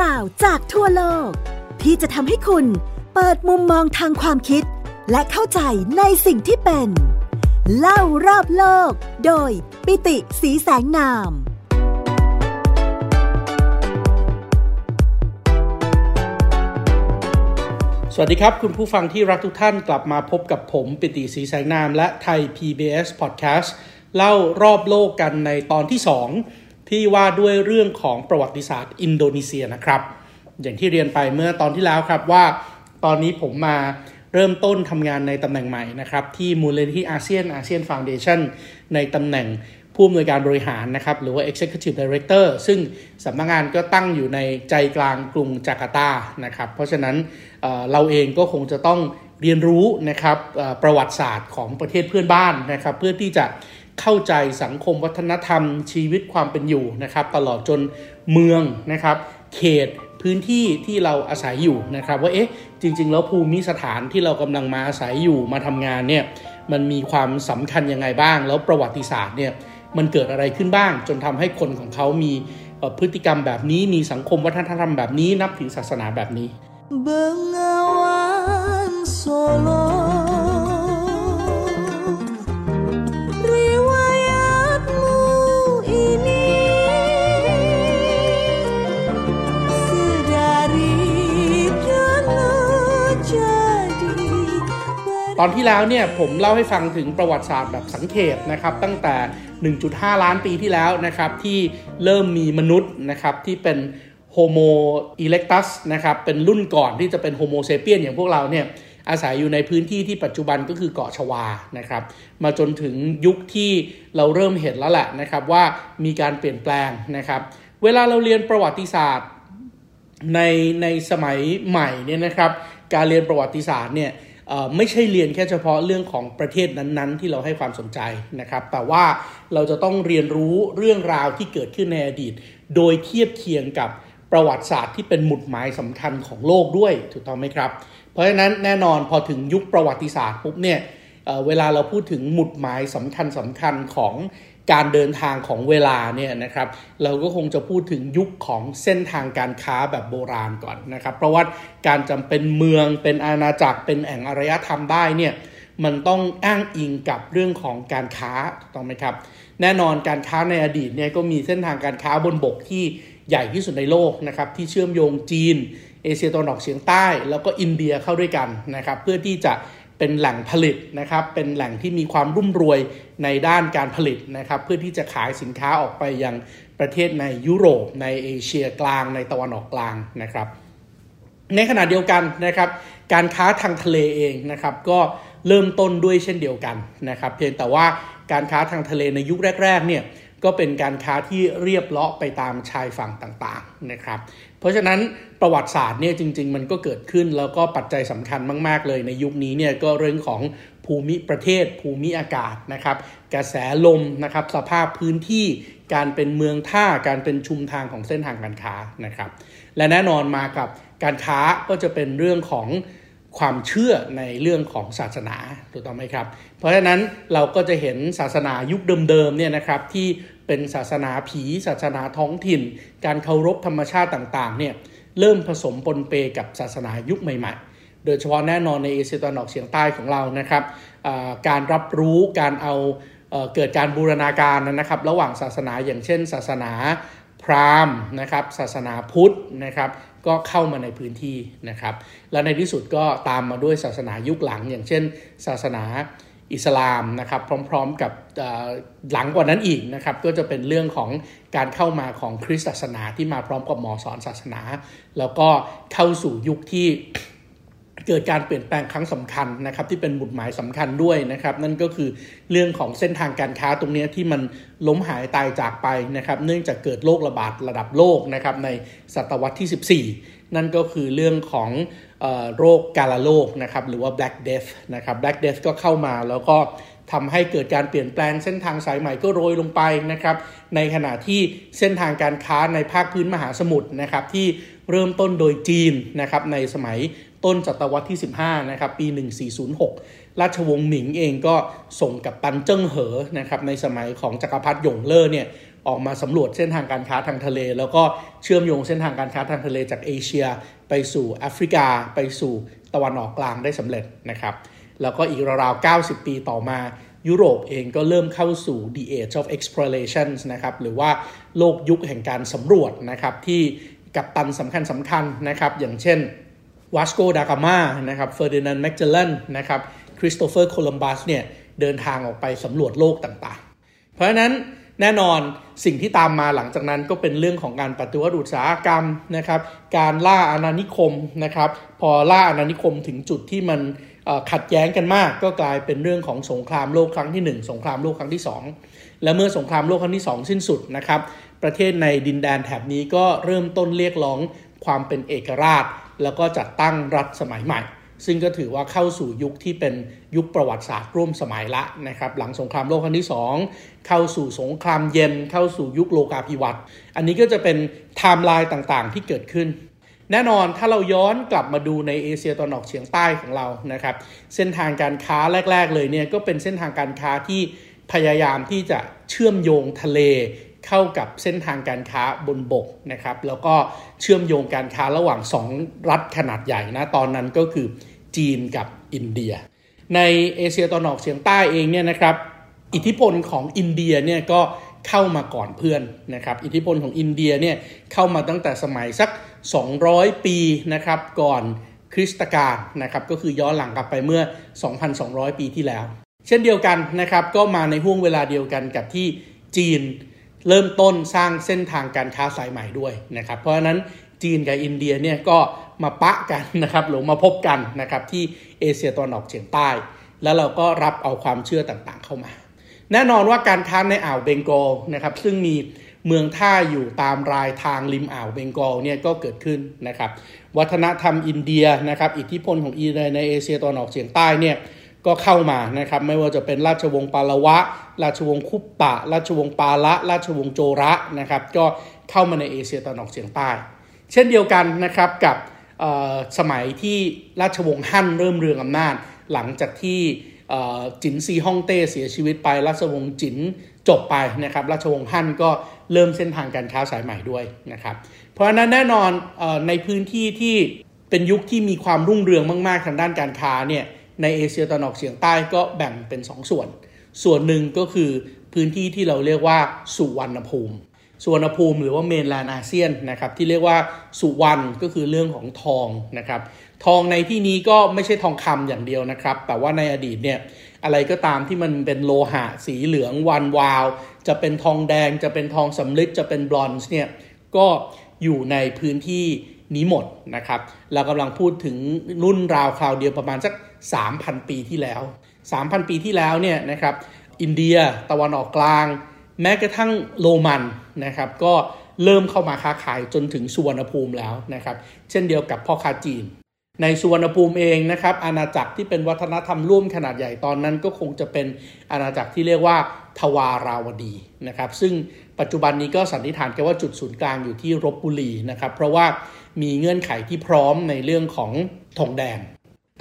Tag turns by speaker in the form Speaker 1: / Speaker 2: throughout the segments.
Speaker 1: ราวจากทั่วโลก ที่จะทำให้คุณเปิดมุมมองทางความคิด และเข้าใจในสิ่งที่เป็น เล่ารอบโลก โดยปิติสีแสงนาม
Speaker 2: สวัสดีครับ คุณผู้ฟังที่รักทุกท่านกลับมาพบกับผมปิติสีแสงนาม และไทย PBS Podcast เล่ารอบโลกกันในตอนที่ 2 ที่ว่าด้วยเรื่องของประวัติศาสตร์อินโดนีเซียนะครับ อย่างที่เรียนไปเมื่อตอนที่แล้วครับว่า ตอนนี้ผมมาเริ่มต้นทำงานในตำแหน่งใหม่นะครับ ที่มูลนิธิอาเซียนอาเซียนฟ u n เดชั่นในตำแหน่งผู้อำนวยการบริหารนะครับ หรือว่า Executive Director ซึ่งสำนักงานก็ตั้งอยู่ในใจกลางกรุงจาการ์ตานะครับ เพราะฉะนั้นเราเองก็คงจะต้องเรียนรู้นะครับประวัติศาสตร์ของประเทศเพื่อนบ้านนะครับ เพื่อที่จะ เข้าใจสังคมวัฒนธรรม ชีวิตความเป็นอยู่นะครับ ตลอดจนเมืองนะครับ เขตพื้นที่ที่เราอาศัยอยู่นะครับ ว่าเอ๊ะจริง ๆ แล้วภูมิสถานที่เรากำลังมาอาศัยอยู่มาทำงานเนี่ยมันมีความสำคัญยังไงบ้าง แล้วประวัติศาสตร์เนี่ยมันเกิดอะไรขึ้นบ้าง จนทำให้คนของเขามีพฤติกรรมแบบนี้มีสังคมวัฒนธรรมแบบนี้นับถือศาสนาแบบนี้ Bengawan Solo ตอนที่แล้วเนี่ยผมเล่าให้ฟังถึงประวัติศาสตร์แบบสังเขปนะครับตั้งแต่ 1.5 ล้านปีที่แล้วนะครับที่เริ่มมีมนุษย์นะครับที่เป็น Homo erectus นะครับเป็นรุ่นก่อนที่จะเป็น Homo sapiens อย่างพวกเราเนี่ยอาศัยอยู่ในพื้นที่ที่ปัจจุบันก็คือเกาะชวานะครับ มาจนถึงยุคที่เราเริ่มเห็นแล้วแหละนะครับว่ามีการเปลี่ยนแปลงนะครับ เวลาเราเรียนประวัติศาสตร์ในในสมัยใหม่เนี่ยนะครับ การเรียนประวัติศาสตร์เนี่ย ไม่ใช่เรียนแค่เฉพาะเรื่องของประเทศนั้นๆ ที่เราให้ความสนใจนะครับ แต่ว่าเราจะต้องเรียนรู้เรื่องราวที่เกิดขึ้นในอดีต โดยเทียบเคียงกับประวัติศาสตร์ที่เป็นหมุดหมายสำคัญของโลกด้วยถูกต้องไหมครับ เพราะฉะนั้นแน่นอนพอถึงยุคประวัติศาสตร์ปุ๊บเนี่ยเวลาเราพูดถึงหมุดหมายสำคัญสำคัญของ การเดินทางของเวลาเนี่ยนะครับเราก็คงจะพูดถึงยุคของเส้นทางการค้าแบบโบราณก่อนนะครับ เพราะว่าการจำเป็นเมืองเป็นอาณาจักรเป็นแห่งอารยธรรมได้เนี่ยมันต้องอ้างอิงกับเรื่องของการค้าถูกต้องไหมครับ แน่นอนการค้าในอดีตเนี่ยก็มีเส้นทางการค้าบนบกที่ใหญ่ที่สุดในโลกนะครับที่เชื่อมโยงจีน เอเชียตะวันออกเฉียงใต้ แล้วก็อินเดียเข้าด้วยกันนะครับเพื่อที่จะ เป็นแหล่งผลิตนะครับ เป็นแหล่งที่มีความรุ่มรวยในด้านการผลิตนะครับ เพื่อที่จะขายสินค้าออกไปยังประเทศในยุโรป ในเอเชียกลาง ในตะวันออกกลางนะครับ ในขณะเดียวกันนะครับ การค้าทางทะเลเองนะครับ ก็เริ่มต้นด้วยเช่นเดียวกันนะครับ เพียงแต่ว่าการค้าทางทะเลในยุคแรก ๆ เนี่ยก็เป็นการค้าที่เรียบเลาะไปตามชายฝั่งต่างๆนะครับ เพราะฉะนั้น ประวัติศาสตร์เนี่ยจริง ๆ มันก็เกิดขึ้นแล้วก็ปัจจัยสำคัญมาก ๆ เลยในยุคนี้เนี่ยก็เรื่องของภูมิประเทศ ภูมิอากาศนะครับกระแสลมนะครับสภาพพื้นที่การเป็นเมืองท่าการเป็นชุมทางของเส้นทางการค้านะครับ และแน่นอนมากับการค้าก็จะเป็นเรื่องของความเชื่อในเรื่องของศาสนาถูกต้องไหมครับ เพราะฉะนั้นเราก็จะเห็นศาสนายุคเดิมๆเนี่ยนะครับที่เป็นศาสนาผี ศาสนาท้องถิ่น การเคารพธรรมชาติต่างๆเนี่ย เริ่มผสมปนเปกับศาสนายุคใหม่ ๆ โดยเฉพาะแน่นอนในเอเชียตะวันออกเฉียงใต้ของเรานะครับการรับรู้การเอาเกิดการบูรณาการนะครับ ระหว่างศาสนาอย่างเช่น ศาสนาพราหมณ์นะครับ ศาสนาพุทธนะครับ ก็เข้ามาในพื้นที่นะครับ และในที่สุดก็ตามมาด้วยศาสนายุคหลัง อย่างเช่น ศาสนา อิสลามนะครับพร้อมๆกับหลังกว่านั้นอีกนะครับก็จะเป็นเรื่องของการเข้ามาของคริสตศาสนาที่มาพร้อมกับหมอสอนศาสนา แล้วก็เข้าสู่ยุคที่เกิดการเปลี่ยนแปลงครั้งสำคัญนะครับที่เป็นหมุดหมายสำคัญด้วยนะครับ นั่นก็คือเรื่องของเส้นทางการค้าตรงนี้ที่มันล้มหายตายจากไปนะครับ เนื่องจากเกิดโรคระบาดระดับโลกนะครับในศตวรรษที่ 14 นั่นก็คือเรื่องของ โรคกาลาโรคนะครับหรือว่า Black Death นะครับ Black Death ก็เข้ามาแล้วก็ทำให้เกิดการเปลี่ยนแปลงเส้นทางสายใหม่ก็โรยลงไปนะครับในขณะที่เส้นทางการค้าในภาคพื้นมหาสมุทรนะครับที่เริ่มต้นโดยจีนนะครับในสมัยต้นศตวรรษที่ 15นะครับปี 1406 ราชวงศ์หมิงเองก็ส่งกับตันเจิ้งเหอนะครับในสมัยของจักรพรรดิหยงเล่อเนี่ย ออกมาสำรวจเส้นทางการค้าทางทะเล แล้วก็เชื่อมโยงเส้นทางการค้าทางทะเลจากเอเชีย ไปสู่แอฟริกา ไปสู่ตะวันออกกลางได้สำเร็จนะครับ แล้วก็อีกราวๆ 90 ปีต่อมายุโรปเองก็เริ่มเข้าสู่ the age of exploration นะครับ หรือว่าโลกยุคแห่งการสำรวจนะครับ ที่กัปตันสำคัญสำคัญนะครับ อย่างเช่นวาสโกดากามานะครับเฟอร์ดินานด์แมกเจลันนะครับคริสโตเฟอร์โคลัมบัสเนี่ยเดินทางออกไปสำรวจโลกต่างๆ เพราะฉะนั้น แน่นอนสิ่งที่ตามมาหลังจากนั้นก็เป็นเรื่องของการปฏิวัติอุตสาหกรรมนะครับ การล่าอาณานิคมนะครับ พอล่าอาณานิคมถึงจุดที่มันขัดแย้งกันมากก็กลายเป็นเรื่องของสงครามโลกครั้งที่ 1 สงครามโลกครั้งที่ 2 และเมื่อสงครามโลกครั้งที่ 2 สิ้นสุดนะครับ ประเทศในดินแดนแถบนี้ก็เริ่มต้นเรียกร้องความเป็นเอกราช แล้วก็จัดตั้งรัฐสมัยใหม่ ซึ่งก็ถือว่าเข้าสู่ยุคที่เป็นยุคประวัติศาสตร์ร่วมสมัยละนะครับ หลังสงครามโลกครั้งที่ 2 เข้าสู่สงครามเย็น เข้าสู่ยุคโลกาภิวัตน์อันนี้ก็จะเป็นไทม์ไลน์ต่างๆ ที่เกิดขึ้น แน่นอนถ้าเราย้อนกลับมาดูในเอเชียตะวันออกเฉียงใต้ของเรานะครับ เส้นทางการค้าแรก ๆ เลยเนี่ยก็เป็นเส้นทางการค้าที่พยายามที่จะเชื่อมโยงทะเล เข้ากับเส้นทางการค้าบนบกนะครับ แล้วก็เชื่อมโยงการค้าระหว่าง 2 รัฐขนาดใหญ่นะ ตอนนั้นก็คือจีนกับอินเดีย ในเอเชียตะวันออกเฉียงใต้เองเนี่ยนะครับ อิทธิพลของอินเดียเนี่ยก็เข้ามาก่อนเพื่อนนะครับ อิทธิพลของอินเดียเนี่ยเข้ามาตั้งแต่สมัยสัก 200 ปีนะครับ ก่อนคริสตกาลนะครับ ก็คือย้อนหลังกลับไปเมื่อ 2,200 ปีที่แล้ว เช่นเดียวกันนะครับ ก็มาในห่วงเวลาเดียวกันกับที่จีน เริ่มต้นสร้างเส้นทางการค้าสายใหม่ด้วยนะครับ เพราะฉะนั้นจีนกับอินเดียเนี่ยก็มาปะกันนะครับหรือมาพบกันนะครับที่เอเชียตะวันออกเฉียงใต้ แล้วเราก็รับเอาความเชื่อต่างๆเข้ามา แน่นอนว่าการค้าในอ่าวเบงกอลนะครับซึ่งมีเมืองท่าอยู่ตามรายทางริมอ่าวเบงกอลเนี่ยก็เกิดขึ้นนะครับ วัฒนธรรมอินเดียนะครับอิทธิพลของอินเดียในเอเชียตะวันออกเฉียงใต้เนี่ย ก็เข้ามานะครับไม่ว่าจะเป็นราชวงศ์ปาละวะ ราชวงศ์คุปตะราชวงศ์ปาละ ราชวงศ์โจระนะครับก็เข้ามาในเอเชียตะวันออกเฉียงใต้ เช่นเดียวกันนะครับกับสมัยที่ราชวงศ์ฮั่นเริ่มเรืองอำนาจ หลังจากที่จินซีฮ่องเต้เสียชีวิตไป ราชวงศ์จินจบไปนะครับราชวงศ์ฮั่นก็เริ่มเส้นทางการค้าสายใหม่ด้วยนะครับเพราะนั้นแน่นอนในพื้นที่ที่เป็นยุคที่มีความรุ่งเรืองมาก ๆ ทางด้านการค้าเนี่ย ในเอเชียตะวันออกเฉียงใต้ก็แบ่งเป็น 2 ส่วน ส่วนหนึ่งก็คือพื้นที่ที่เราเรียกว่าสุวรรณภูมิสุวรรณภูมิหรือว่า mainland อาเซียนนะครับที่เรียกว่าสุวรรณก็คือเรื่องของทองนะครับทองในที่นี้ก็ไม่ใช่ทองคำอย่างเดียวนะครับ แต่ว่าในอดีตเนี่ยอะไรก็ตามที่มันเป็นโลหะสีเหลืองแวววาว จะเป็นทองแดงจะเป็นทองสำริดจะเป็นบลอนซ์เนี่ยก็อยู่ในพื้นที่นี้หมดนะครับ เรากำลังพูดถึงรุ่นราวคราวเดียวประมาณสัก3,000 ปีที่แล้ว 3,000 ปีที่แล้วเนี่ยนะครับอินเดียตะวันออกกลาง แม้กระทั่งโรมันนะครับก็เริ่มเข้ามาค้าขายจนถึงสุวรรณภูมิแล้วนะครับเช่นเดียวกับพ่อค้าจีน ในสุวรรณภูมิเองนะครับอาณาจักรที่เป็นวัฒนธรรมร่วมขนาดใหญ่ตอนนั้นก็คงจะเป็นอาณาจักรที่เรียกว่าทวาราวดีนะครับซึ่งปัจจุบันนี้ก็สันนิษฐานกันว่าจุดศูนย์กลางอยู่ที่รบบุรีนะครับเพราะว่ามีเงื่อนไขที่พร้อมในเรื่องของทองแดง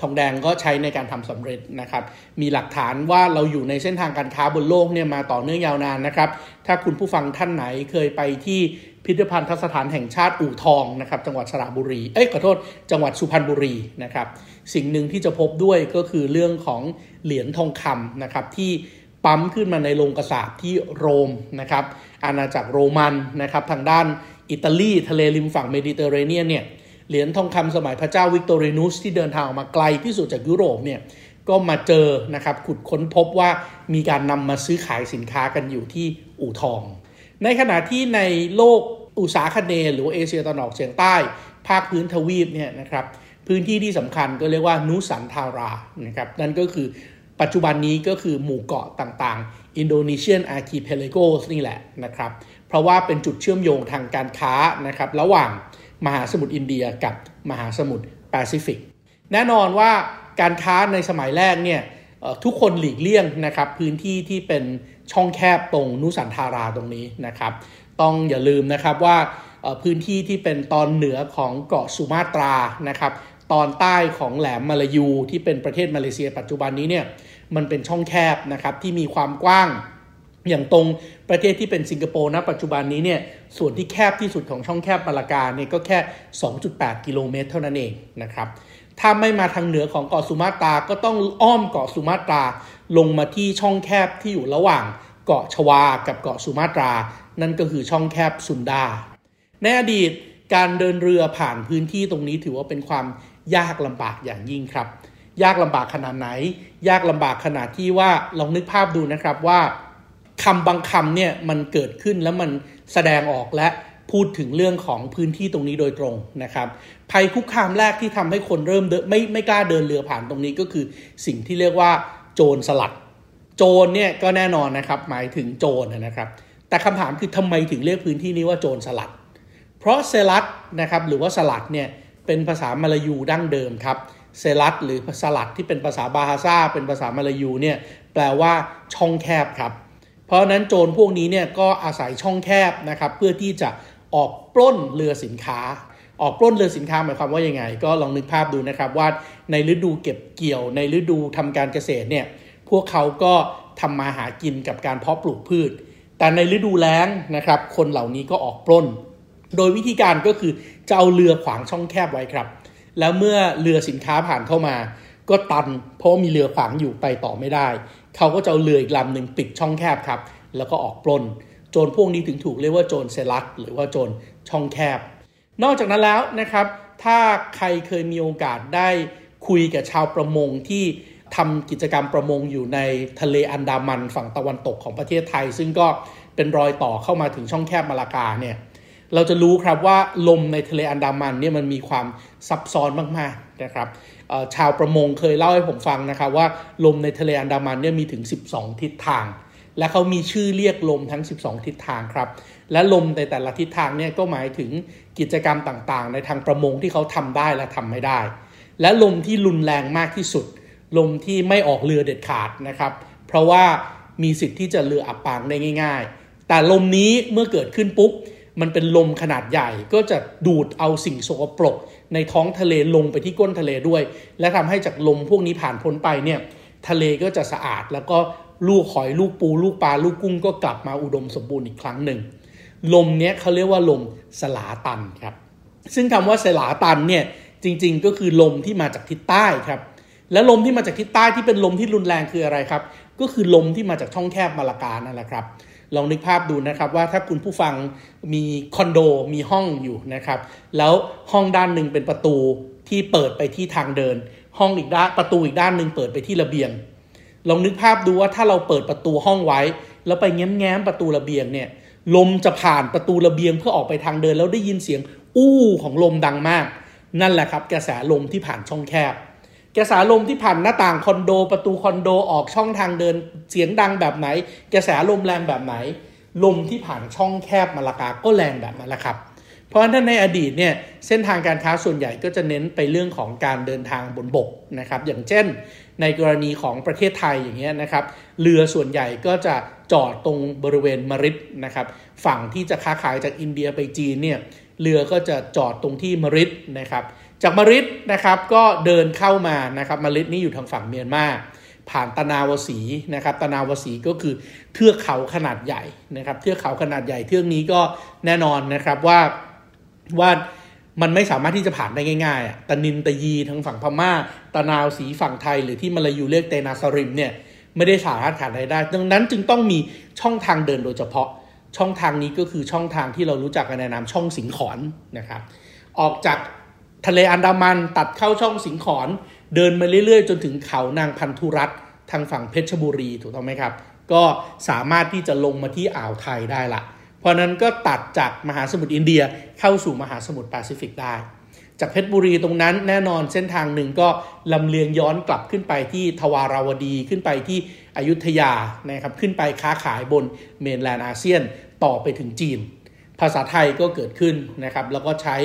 Speaker 2: ทองแดงก็ใช้ในการทำสำเร็จนะครับ มีหลักฐานว่าเราอยู่ในเส้นทางการค้าบนโลกเนี่ยมาต่อเนื่องยาวนานนะครับ ถ้าคุณผู้ฟังท่านไหนเคยไปที่พิพิธภัณฑ์สถานแห่งชาติอู่ทองนะครับ จังหวัดสระบุรี เอ้ยขอโทษ จังหวัดสุพรรณบุรีนะครับ สิ่งหนึ่งที่จะพบด้วยก็คือเรื่องของเหรียญทองคำนะครับที่ปั๊มขึ้นมาในโรงกระสาบที่โรมนะครับ อาณาจักรโรมันนะครับทางด้านอิตาลีทะเลริมฝั่งเมดิเตอร์เรเนียนเนี่ย เหรียญทองคำสมัยพระเจ้าวิกตอเรนุสที่เดินทางออกมาไกลที่สุดจากยุโรปเนี่ยก็มาเจอนะครับขุดค้นพบว่ามีการนำมาซื้อขายสินค้ากันอยู่ที่อู่ทอง ในขณะที่ในโลกอุษาคเนย์หรือเอเชียตะวันออกเฉียงใต้ ภาคพื้นทวีปเนี่ยนะครับพื้นที่ที่สำคัญก็เรียกว่านุสันทารานะครับนั่นก็คือปัจจุบันนี้ก็คือหมู่เกาะต่างๆอินโดนีเซีย archipelagos นี่แหละนะครับ เพราะว่าเป็นจุดเชื่อมโยงทางการค้านะครับ ระหว่าง มหาสมุทรอินเดียกับมหาสมุทรแปซิฟิก แน่นอนว่าการค้าในสมัยแรกเนี่ยทุกคนหลีกเลี่ยงนะครับพื้นที่ที่เป็นช่องแคบตรงนุสันทาราตรงนี้นะครับ ต้องอย่าลืมนะครับว่าพื้นที่ที่เป็นตอนเหนือของเกาะสุมาตรานะครับตอนใต้ของแหลมมาลายูที่เป็นประเทศมาเลเซียปัจจุบันนี้เนี่ยมันเป็นช่องแคบนะครับที่มีความกว้าง อย่างตรงประเทศที่เป็นสิงคโปร์ณปัจจุบันนี้เนี่ยส่วนที่แคบที่สุดของช่องแคบมาลากาเนี่ยก็แค่ 2.8 กิโลเมตรเท่านั้นเองนะครับถ้าไม่มาทางเหนือของเกาะสุมาตราก็ต้องอ้อมเกาะสุมาตราลงมาที่ช่องแคบที่อยู่ระหว่างเกาะชวากับเกาะสุมาตรา นั่นก็คือช่องแคบสุนดา ในอดีตการเดินเรือผ่านพื้นที่ตรงนี้ถือว่าเป็นความยากลำบากอย่างยิ่งครับ ยากลำบากขนาดไหน ยากลำบากขนาดที่ว่าลองนึกภาพดูนะครับว่า คำบางคำเนี่ยมันเกิดขึ้นแล้วมันแสดงออกและพูดถึงเรื่องของพื้นที่ตรงนี้โดยตรงนะครับภัยคุกคามแรกที่ทำให้คนเริ่มเดินไม่ไม่กล้าเดินเรือผ่านตรงนี้ก็คือสิ่งที่เรียกว่าโจรสลัด โจรเนี่ยก็แน่นอนนะครับหมายถึงโจรนะครับ แต่คำถามคือทำไมถึงเรียกพื้นที่นี้ว่าโจรสลัด เพราะเซลัดนะครับหรือว่าสลัดเนี่ยเป็นภาษามาลายูดั้งเดิมครับเซลัดหรือสลัดที่เป็นภาษาบาฮาซาเป็นภาษามาลายูเนี่ยแปลว่าช่องแคบครับ เพราะนั้นโจรพวกนี้เนี่ยก็อาศัยช่องแคบนะครับเพื่อที่จะออกปล้นเรือสินค้า ออกปล้นเรือสินค้าหมายความว่ายังไง ก็ลองนึกภาพดูนะครับว่าในฤดูเก็บเกี่ยวในฤดูทำการเกษตรเนี่ยพวกเขาก็ทำมาหากินกับการเพาะปลูกพืช แต่ในฤดูแล้งนะครับคนเหล่านี้ก็ออกปล้น โดยวิธีการก็คือจะเอาเรือขวางช่องแคบไว้ครับ แล้วเมื่อเรือสินค้าผ่านเข้ามา ก็ตันเพราะมีเรือขวางอยู่ไปต่อไม่ได้ เขาก็จะเอาเรืออีกลำหนึ่งปิดช่องแคบครับ แล้วก็ออกปล้น โจรพวกนี้ถึงถูกเรียกว่าโจรเซลัตหรือว่าโจรช่องแคบ นอกจากนั้นแล้วนะครับ ถ้าใครเคยมีโอกาสได้คุยกับชาวประมงที่ทำกิจกรรมประมงอยู่ในทะเลอันดามันฝั่งตะวันตกของประเทศไทย ซึ่งก็เป็นรอยต่อเข้ามาถึงช่องแคบมาลากาเนี่ยเราจะรู้ครับว่าลมในทะเลอันดามันเนี่ยมันมีความซับซ้อนมากๆ นะครับชาวประมงเคยเล่าให้ผมฟังนะครับว่าลมในทะเลอันดามันเนี่ยมีถึง 12 ทิศทาง และเขามีชื่อเรียกลมทั้ง 12 ทิศทางครับ และลมในแต่ละทิศทางเนี่ยก็หมายถึงกิจกรรมต่างๆ ในทางประมงที่เขาทำได้และทำไม่ได้ และลมที่รุนแรงมากที่สุด ลมที่ไม่ออกเรือเด็ดขาดนะครับ เพราะว่ามีสิทธิ์ที่จะเรืออับปางได้ง่าย ๆ แต่ลมนี้เมื่อเกิดขึ้นปุ๊บ มันเป็นลมขนาดใหญ่ ก็จะดูดเอาสิ่งสกปรก ในท้องทะเลลงไปที่ก้นทะเลด้วย และทำให้จากลมพวกนี้ผ่านพ้นไปเนี่ยทะเลก็จะสะอาด แล้วก็ลูกหอยลูกปู ลูกปลาลูกกุ้งก็กลับมาอุดมสมบูรณ์อีกครั้งหนึ่ง ลมเนี้ยเขาเรียกว่าลมสลาตันครับ ซึ่งคำว่าสลาตันเนี่ยจริงๆก็คือลมที่มาจากทิศใต้ครับ และลมที่มาจากทิศใต้ที่เป็นลมที่รุนแรงคืออะไรครับ ก็คือลมที่มาจากช่องแคบมาลากานั่นแหละครับ ลองนึกภาพดูนะครับว่าถ้าคุณผู้ฟังมีคอนโดมีห้องอยู่นะครับ แล้วห้องด้านหนึ่งเป็นประตูที่เปิดไปที่ทางเดิน ห้องอีกด้านประตูอีกด้านหนึ่งเปิดไปที่ระเบียง ลองนึกภาพดูว่าถ้าเราเปิดประตูห้องไว้ แล้วไปแง้มแง้มประตูระเบียงเนี่ยลมจะผ่านประตูระเบียงเพื่อออกไปทางเดินแล้วได้ยินเสียงอู้ของลมดังมาก นั่นแหละครับกระแสลมที่ผ่านช่องแคบ กระแสลมที่ผ่านหน้าต่างคอนโด ประตูคอนโดออกช่องทางเดินเสียงดังแบบไหน กระแสลมแรงแบบไหน ลมที่ผ่านช่องแคบมาลากาก็แรงแบบนั้นแหละครับ เพราะฉะนั้นในอดีตเนี่ยเส้นทางการค้าส่วนใหญ่ก็จะเน้นไปเรื่องของการเดินทางบนบกนะครับ อย่างเช่น ในกรณีของประเทศไทยอย่างเงี้ยนะครับเรือส่วนใหญ่ก็จะจอดตรงบริเวณมริดนะครับฝั่งที่จะค้าขายจากอินเดียไปจีนเนี่ยเรือก็จะจอดตรงที่มริดนะครับ จากมาริดนะครับก็เดินเข้ามานะครับมาริดนี่อยู่ทางฝั่งเมียนมาผ่านตนาวสีนะครับตนาวสีก็คือเทือกเขาขนาดใหญ่นะครับเทือกเขาขนาดใหญ่เทือกนี้ก็แน่นอนนะครับว่าว่ามันไม่สามารถที่จะผ่านได้ง่ายๆอะตะนินตะยีทั้งฝั่งพม่าตะนาวสีฝั่งไทย หรือที่มาลายูเรียกเตนาสริมเนี่ยไม่ได้สามารถผ่านได้ได้ ดังนั้นจึงต้องมีช่องทางเดินโดยเฉพาะ ช่องทางนี้ก็คือช่องทางที่เรารู้จักกันในนามช่องสิงขอนนะครับ ออกจาก ทะเลอันดามันตัดเข้าช่องสิงขอนเดินมาเรื่อยๆ จนถึงเขานางพันธุรัตทางฝั่งเพชรบุรีถูกต้องไหมครับ ก็สามารถที่จะลงมาที่อ่าวไทยได้ละ เพราะนั้นก็ตัดจากมหาสมุทรอินเดียเข้าสู่มหาสมุทรแปซิฟิกได้ จากเพชรบุรีตรงนั้นแน่นอนเส้นทางหนึ่งก็ลำเลียงย้อนกลับขึ้นไปที่ทวาราวดีขึ้นไปที่อยุธยานะครับขึ้นไปค้าขายบน mainland อาเซียนต่อไปถึงจีน ภาษาไทยก็เกิดขึ้นนะครับ แล้วก็ใช้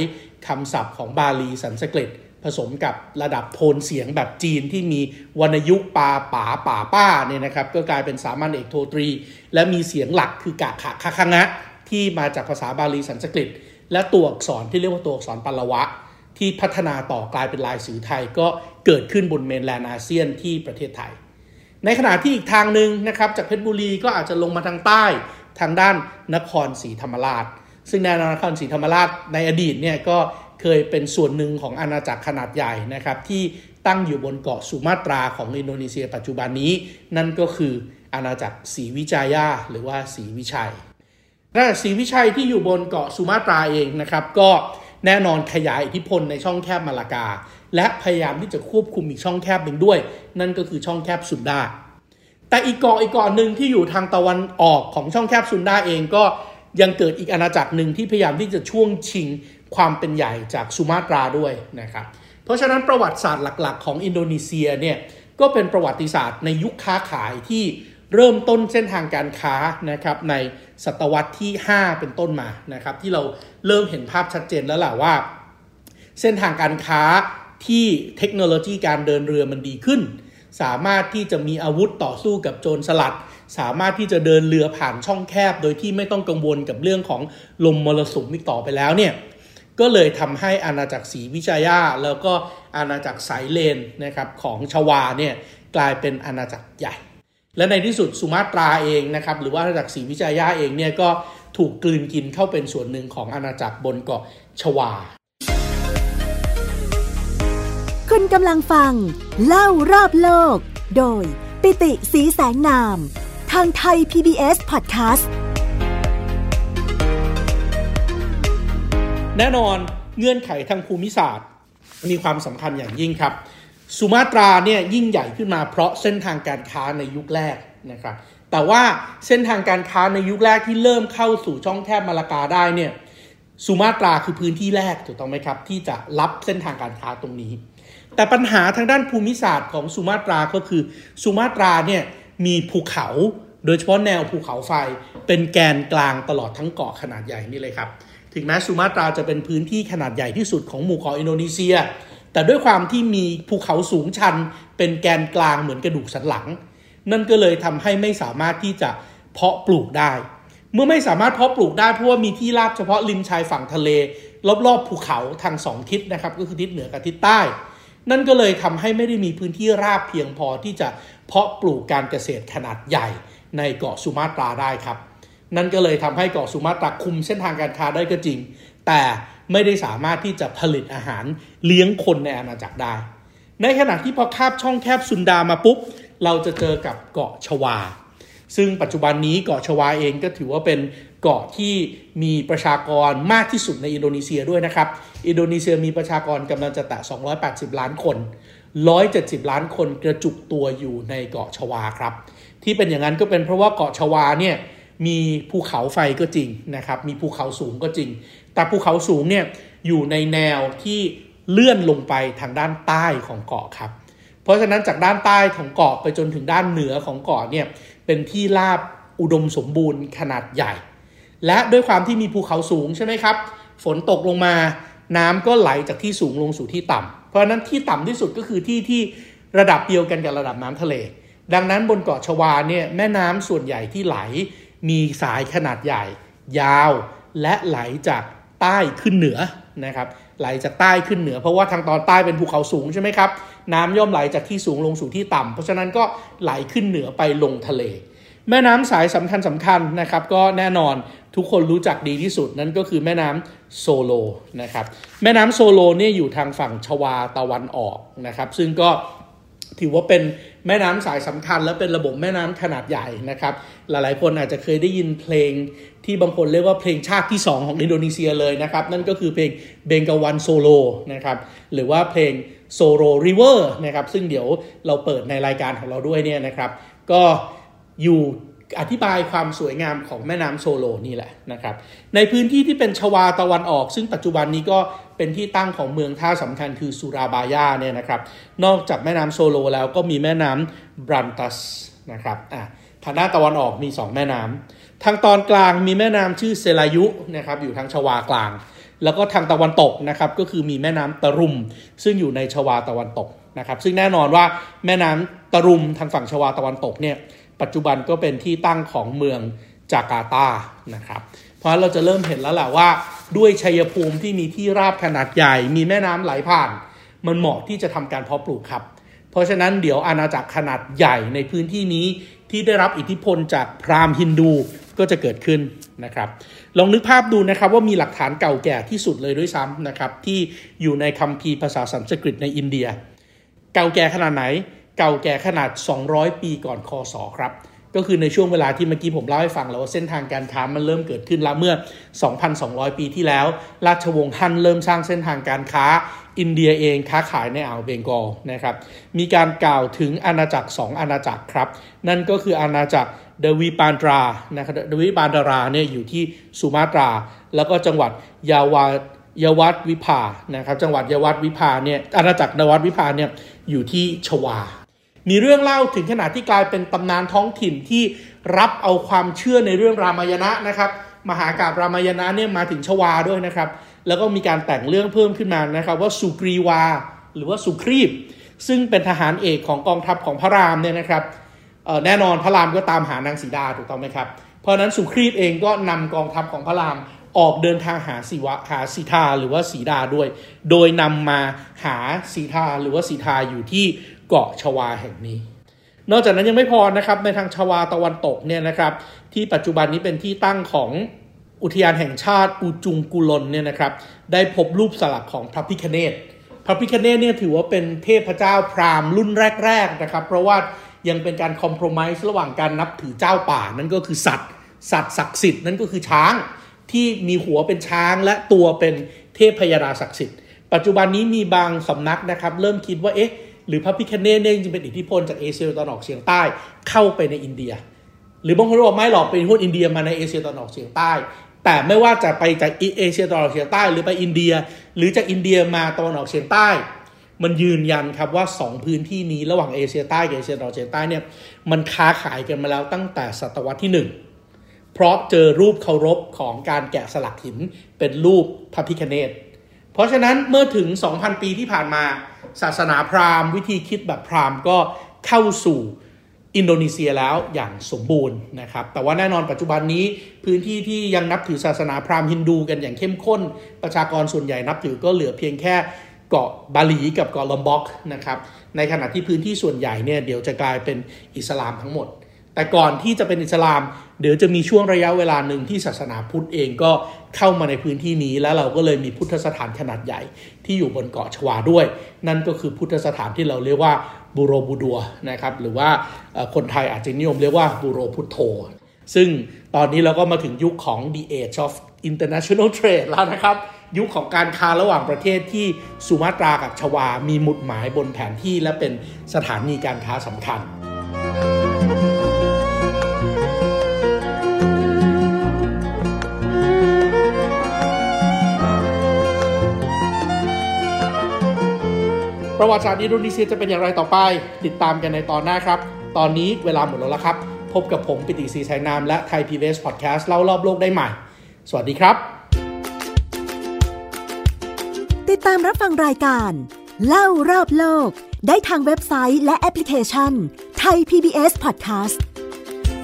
Speaker 2: คำศัพท์ของบาลีสันสกฤตผสมกับระดับโทนเสียงแบบจีนที่มีวรรณยุกต์ปาป๋าป่าป้าเนี่ยนะครับ ก็กลายเป็นสามัญเอกโทตรี และมีเสียงหลักคือกะขะคะคะงะ ที่มาจากภาษาบาลีสันสกฤต และตัวอักษรที่เรียกว่าตัวอักษรปัลลวะ ที่พัฒนาต่อกลายเป็นลายสือไทยก็เกิดขึ้นบน mainland อาเซียนที่ประเทศไทย ในขณะที่อีกทางหนึ่งนะครับจากเพชรบุรีก็อาจจะลงมาทางใต้ทางด้านนครศรีธรรมราช ซึ่งแนวนครศรีธรรมราชในอดีตเนี่ยก็เคยเป็นส่วนหนึ่งของอาณาจักรขนาดใหญ่นะครับ ที่ตั้งอยู่บนเกาะสุมาตราของอินโดนีเซีย ปัจจุบันนี้ นั่นก็คืออาณาจักรศรีวิจัยาหรือว่าศรีวิชัยและศรีวิชัยที่อยู่บนเกาะสุมาตราเองนะครับ ก็แน่นอนขยายอิทธิพลในช่องแคบมาลากา และพยายามที่จะควบคุมอีกช่องแคบหนึ่งด้วย นั่นก็คือช่องแคบสุนดาแต่อีกเกาะอีกเกาะหนึ่งที่อยู่ทางตะวันออกของช่องแคบสุนดาเองก็ ยังเกิดอีกอาณาจักรหนึ่งที่พยายามที่จะช่วงชิงความเป็นใหญ่จากสุมาตราด้วยนะครับ เพราะฉะนั้นประวัติศาสตร์หลัก ๆ ของอินโดนีเซียเนี่ยก็เป็นประวัติศาสตร์ในยุคค้าขายที่เริ่มต้นเส้นทางการค้านะครับในศตวรรษที่ 5 เป็นต้นมานะครับ ที่เราเริ่มเห็นภาพชัดเจนแล้วแหละว่า เส้นทางการค้าที่เทคโนโลยีการเดินเรือมันดีขึ้น สามารถที่จะมีอาวุธต่อสู้กับโจรสลัด สามารถที่จะเดินเรือผ่านช่องแคบ โดยที่ไม่ต้องกังวลกับเรื่องของลมมรสุมอีกต่อไปแล้วเนี่ยก็เลยทำให้อาณาจักรศรีวิจัยาแล้วก็อาณาจักรสายเลนนะครับของชวาเนี่ยกลายเป็นอาณาจักรใหญ่ และในที่สุดสุมาตราเองนะครับหรือว่าอาณาจักรศรีวิจัยาเองเนี่ยก็ถูกกลืนกินเข้าเป็นส่วนหนึ่งของอาณาจักรบนเกาะชวา
Speaker 1: คุณกำลังฟัง เล่ารอบโลก โดยปิติสีแสงนาม ทางไทย PBS Podcast
Speaker 2: แน่นอนเงื่อนไขทางภูมิศาสตร์ มีความสำคัญอย่างยิ่งครับ สุมาตราเนี่ยยิ่งใหญ่ขึ้นมาเพราะเส้นทางการค้าในยุคแรกนะครับ แต่ว่าเส้นทางการค้าในยุคแรกที่เริ่มเข้าสู่ช่องแคบมาลากาได้เนี่ยสุมาตราคือพื้นที่แรกถูกต้องไหมครับ ที่จะรับเส้นทางการค้าตรงนี้ แต่ปัญหาทางด้านภูมิศาสตร์ของสุมาตราก็คือสุมาตราเนี่ย มีภูเขา โดยเฉพาะแนวภูเขาไฟ เป็นแกนกลางตลอดทั้งเกาะขนาดใหญ่นี่เลยครับ ถึงแม้สุมาตราจะเป็นพื้นที่ขนาดใหญ่ที่สุดของหมู่เกาะอินโดนีเซีย แต่ด้วยความที่มีภูเขาสูงชัน เป็นแกนกลางเหมือนกระดูกสันหลัง นั่นก็เลยทำให้ไม่สามารถที่จะเพาะปลูกได้ เมื่อไม่สามารถเพาะปลูกได้เพราะว่ามีที่ราบเฉพาะริมชายฝั่งทะเล รอบๆภูเขาทางสองทิศนะครับ ก็คือทิศเหนือกับทิศใต้ นั่นก็เลยทำให้ไม่ได้มีพื้นที่ราบเพียงพอที่จะ เพาะปลูกการเกษตรขนาดใหญ่ในเกาะสุมาตราได้ครับ นั่นก็เลยทำให้เกาะสุมาตราคุมเส้นทางการค้าได้ก็จริง แต่ไม่ได้สามารถที่จะผลิตอาหารเลี้ยงคนในอาณาจักรได้ ในขณะที่พอคาบช่องแคบซุนดามาปุ๊บ เราจะเจอกับเกาะชวา ซึ่งปัจจุบันนี้เกาะชวาเองก็ถือว่าเป็นเกาะที่มีประชากรมากที่สุดในอินโดนีเซียด้วยนะครับ อินโดนีเซียมีประชากรกำลังจะแตะ 280 ล้านคน 170 ล้านคนกระจุกตัวอยู่ในเกาะชวาครับ ที่เป็นอย่างนั้นก็เป็นเพราะว่าเกาะชวาเนี่ยมีภูเขาไฟก็จริงนะครับ มีภูเขาสูงก็จริง แต่ภูเขาสูงเนี่ยอยู่ในแนวที่เลื่อนลงไปทางด้านใต้ของเกาะครับ เพราะฉะนั้นจากด้านใต้ของเกาะไปจนถึงด้านเหนือของเกาะเนี่ยเป็นที่ราบอุดมสมบูรณ์ขนาดใหญ่ และด้วยความที่มีภูเขาสูงใช่ไหมครับ ฝนตกลงมา น้ำก็ไหลจากที่สูงลงสู่ที่ต่ำ เพราะฉะนั้นที่ต่ำที่สุดก็คือที่ที่ระดับเดียวกันกับระดับน้ำทะเล ดังนั้นบนเกาะชวาเนี่ยแม่น้ำส่วนใหญ่ที่ไหล มีสายขนาดใหญ่ ยาวและไหลจากใต้ขึ้นเหนือนะครับไหลจากใต้ขึ้นเหนือ เพราะว่าทางตอนใต้เป็นภูเขาสูงใช่ไหมครับน้ำย่อมไหลจากที่สูงลงสู่ที่ต่ำเพราะฉะนั้นก็ไหลขึ้นเหนือไปลงทะเล แม่น้ำสายสำคัญสำคัญนะครับก็แน่นอน ทุกคนรู้จักดีที่สุดนั่นก็คือแม่น้ำโซโลนะครับแม่น้ำโซโลเนี่ยอยู่ทางฝั่งชวาตะวันออกนะครับ ซึ่งก็ถือว่าเป็นแม่น้ำสายสำคัญ และเป็นระบบแม่น้ำขนาดใหญ่นะครับ หลายๆคนอาจจะเคยได้ยินเพลงที่บางคนเรียกว่าเพลงชาติที่ 2 ของอินโดนีเซียเลยนะครับ นั่นก็คือเพลงเบงกาวันโซโลนะครับหรือว่าเพลงโซโลริเวอร์นะครับซึ่งเดี๋ยวเราเปิดในรายการของเราด้วยเนี่ยนะครับ ก็อยู่ อธิบายความสวยงามของแม่น้ำโซโลนี่แหละนะครับ ในพื้นที่ที่เป็นชวาตะวันออก ซึ่งปัจจุบันนี้ก็เป็นที่ตั้งของเมืองท่าสำคัญคือสุราบายาเนี่ยนะครับ นอกจากแม่น้ำโซโลแล้วก็มีแม่น้ำบรันตัสนะครับอะทางด้านตะวันออกมี 2 แม่น้ำทางตอนกลางมีแม่น้ำชื่อเซรายูนะครับอยู่ทางชวากลาง แล้วก็ทางตะวันตกนะครับก็คือมีแม่น้ำตะรุม ซึ่งอยู่ในชวาตะวันตกนะครับ ซึ่งแน่นอนว่าแม่น้ำตะรุมทางฝั่งชวาตะวันตกเนี่ย ปัจจุบันก็เป็นที่ตั้งของเมืองจาการ์ตานะครับ เพราะเราจะเริ่มเห็นแล้วแหละว่า ด้วยชัยภูมิที่มีที่ราบขนาดใหญ่ มีแม่น้ำไหลผ่าน มันเหมาะที่จะทำการเพาะปลูกครับ เพราะฉะนั้นเดี๋ยวอาณาจักรขนาดใหญ่ในพื้นที่นี้ที่ได้รับอิทธิพลจากพราหมณ์ฮินดูก็จะเกิดขึ้นนะครับ ลองนึกภาพดูนะครับว่ามีหลักฐานเก่าแก่ที่สุดเลยด้วยซ้ำนะครับที่อยู่ในคัมภีร์ภาษาสันสกฤตในอินเดีย เก่าแก่ขนาดไหน เก่าแก่ขนาด 200 ปีก่อนคศครับ ก็คือในช่วงเวลาที่เมื่อกี้ผมเล่าให้ฟังแล้วว่าเส้นทางการค้ามันเริ่มเกิดขึ้นแล้วเมื่อ 2,200 ปีที่แล้ว ราชวงศ์ฮั่นเริ่มสร้างเส้นทางการค้า อินเดียเองค้าขายในอ่าวเบงกอลนะครับ มีการกล่าวถึงอาณาจักร 2 อาณาจักรครับ นั่นก็คืออาณาจักรเดวีปานตรานะครับเดวีปานดาราเนี่ยอยู่ที่สุมาตรา แล้วก็จังหวัดยาวายวัดวิภานะครับ จังหวัดยวัดวิภาเนี่ยอาณาจักรนวัดวิภาเนี่ยอยู่ที่ชวา มีเรื่องเล่าถึงขนาดที่กลายเป็นตำนานท้องถิ่นที่รับเอาความเชื่อในเรื่องรามายณะนะครับมหากาบรามายณะเนี่ยมาถึงชวาด้วยนะครับ แล้วก็มีการแต่งเรื่องเพิ่มขึ้นมานะครับ ว่าสุกรีวา หรือว่าสุครีบ ซึ่งเป็นทหารเอกของกองทัพของพระรามเนี่ยนะครับแน่นอนพระรามก็ตามหานางสีดาถูกต้องไหมครับ เพราะนั้นสุครีตเองก็นำกองทัพของพระรามออกเดินทางหาสีวะหาสีทาหรือว่าสีดาด้วย โดยนำมาหาสีทาหรือว่าสีทาอยู่ที่ เกาะชวาแห่งนี้ นอกจากนั้นยังไม่พอนะครับในทางชวาตะวันตกเนี่ยนะครับที่ปัจจุบันนี้เป็นที่ตั้งของอุทยานแห่งชาติอูจุงกุลนเนี่ยนะครับได้พบรูปสลักของพระพิคเนตพระพิคเนตเนี่ยถือว่าเป็นเทพเจ้าพราหมณ์รุ่นแรกๆนะครับเพราะว่ายังเป็นการคอมโพรไมซ์ระหว่างการนับถือเจ้าป่านั่นก็คือสัตว์ สัตว์ศักดิ์สิทธิ์นั่นก็คือช้างที่มีหัวเป็นช้างและตัวเป็นเทพพยาราศักดิ์สิทธิ์ ปัจจุบันนี้มีบางสำนักนะครับ เริ่มคิดว่าเอ๊ะ หรือพระพิคเนตเนี่ยจริงเป็นอิทธิพลจากเอเชียตะวันออกเฉียงใต้เข้าไปในอินเดีย หรือบางคนบอกไม่หรอกเป็นพวกอินเดียมาในเอเชียตะวันออกเฉียงใต้ แต่ไม่ว่าจะไปจากเอเชียตะวันออกเฉียงใต้ หรือไปอินเดีย หรือจากอินเดียมาตะวันออกเฉียงใต้ มันยืนยันครับว่า 2 พื้นที่นี้ระหว่างเอเชียใต้กับเอเชียตะวันออกเฉียงใต้เนี่ยมันค้าขายกันมาแล้วตั้งแต่ศตวรรษที่ 1 เพราะเจอรูปเคารพของการแกะสลักหินเป็นรูปพระพิคเนตเพราะฉะนั้นเมื่อถึง 2,000 ปีที่ผ่านมา ศาสนาพราหมณ์วิธีคิดแบบพราหมณ์ก็เข้าสู่อินโดนีเซียแล้วอย่างสมบูรณ์นะครับ แต่ว่าแน่นอนปัจจุบันนี้พื้นที่ที่ยังนับถือศาสนาพราหมณ์ฮินดูกันอย่างเข้มข้น ประชากรส่วนใหญ่นับถือก็เหลือเพียงแค่เกาะบาหลีกับเกาะลอมบ็อกนะครับ ในขณะที่พื้นที่ส่วนใหญ่เนี่ยเดี๋ยวจะกลายเป็นอิสลามทั้งหมด แต่ก่อนที่จะเป็นอิสลาม เดี๋ยวจะมีช่วงระยะเวลาหนึ่งที่ศาสนาพุทธเองก็เข้ามาในพื้นที่นี้ แล้วเราก็เลยมีพุทธสถานขนาดใหญ่ที่อยู่บนเกาะชวาด้วย นั่นก็คือพุทธสถานที่เราเรียกว่าบูโรบูดัวนะครับหรือว่าคนไทยอาจจะนิยมเรียกว่าบูโรพุทโธซึ่งตอนนี้เราก็มาถึงยุคของ the age of international trade แล้วนะครับ ยุคของการค้าระหว่างประเทศที่สุมาตรากับชวา มีหมุดหมายบนแผนที่และเป็นสถานีการค้าสำคัญ ประวัติศาสตร์อินโดนีเซียจะเป็นอย่างไรต่อไป ติดตามกันในตอนหน้าครับ ตอนนี้เวลาหมดแล้วครับ พบกับผมปิติศรีแสงนามและ Thai PBS Podcast เล่ารอบโลกได้ใหม่ สวัสดีครับ
Speaker 1: ติดตามรับฟังรายการ เล่ารอบโลก ได้ทางเว็บไซต์และแอปพลิเคชันไทย PBS Podcast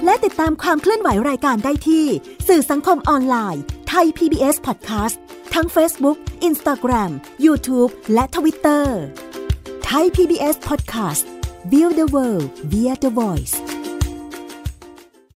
Speaker 1: และติดตามความเคลื่อนไหวรายการได้ที่ สื่อสังคมออนไลน์ Thai PBS Podcast ทั้ง Facebook, Instagram, YouTube และ Twitter Thai PBS Podcast Build the World via the Voice